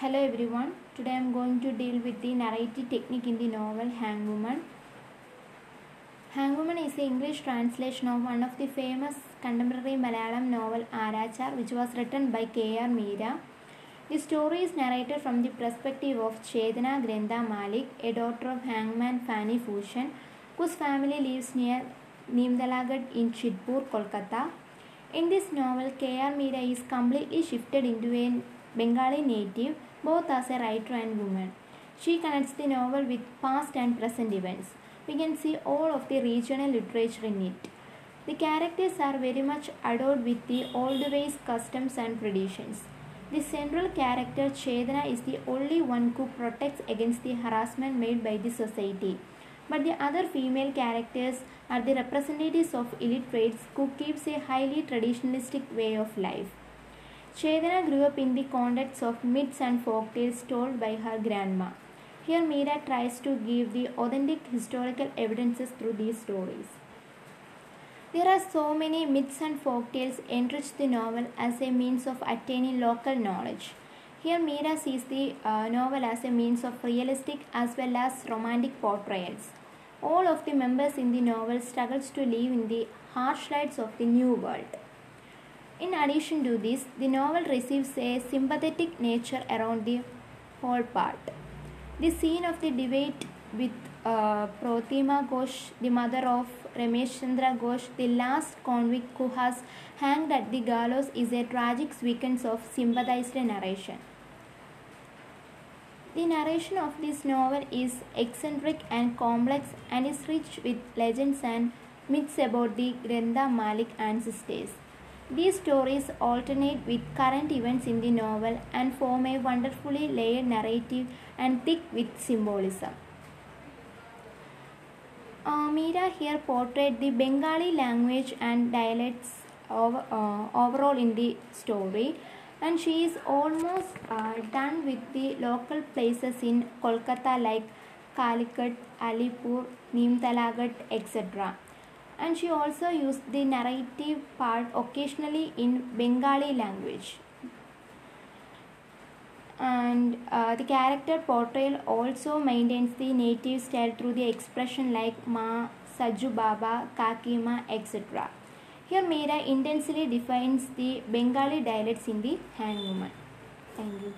Hello everyone. Today I am going to deal with the narrative technique in the novel Hangwoman. Hangwoman is the English translation of one of the famous contemporary Malayalam novel Arachar which was written by K.R. Meera. The story is narrated from the perspective of Chedana Grenda Malik, a daughter of hangman Phanibhushan, whose family lives near Neemdalagat in Chitpur, Kolkata. In this novel, K.R. Meera is completely shifted into a Bengali native, both as a writer and woman. She connects the novel with past and present events. We can see all of the regional literature in it. The characters are very much adored with the old ways, customs, and traditions. The central character Chedana is the only one who protects against the harassment made by the society. But the other female characters are the representatives of illiterates who keeps a highly traditionalistic way of life. Chedana grew up in the context of myths and folk tales told by her grandma. Here Meera tries to give the authentic historical evidences through these stories. There are so many myths and folk tales enrich the novel as a means of attaining local knowledge. Here Meera sees the uh, novel as a means of realistic as well as romantic portrayals. All of the members in the novel struggles to live in the harsh lights of the new world. In addition to this, the novel receives a sympathetic nature around the whole part. The scene of the debate with uh, Protima Ghosh, the mother of Ramesh Chandra Ghosh, the last convict who has hanged at the gallows, is a tragic sequence of sympathized narration. The narration of this novel is eccentric and complex and is rich with legends and myths about the Grenda Malik ancestors. These stories alternate with current events in the novel and form a wonderfully layered narrative and thick with symbolism. Uh, here portrayed the Bengali language and dialects over, uh, overall in the story and she is almost uh, done with the local places in Kolkata like Kalighat, Alipur, Neemdalagat, etc. And she also used the narrative part occasionally in Bengali language. And uh, the character portrayal also maintains the native style through the expression like Ma, Saju Baba, Kakima, etc. Here Meera intensely defines the Bengali dialects in the Hangwoman. Thank you.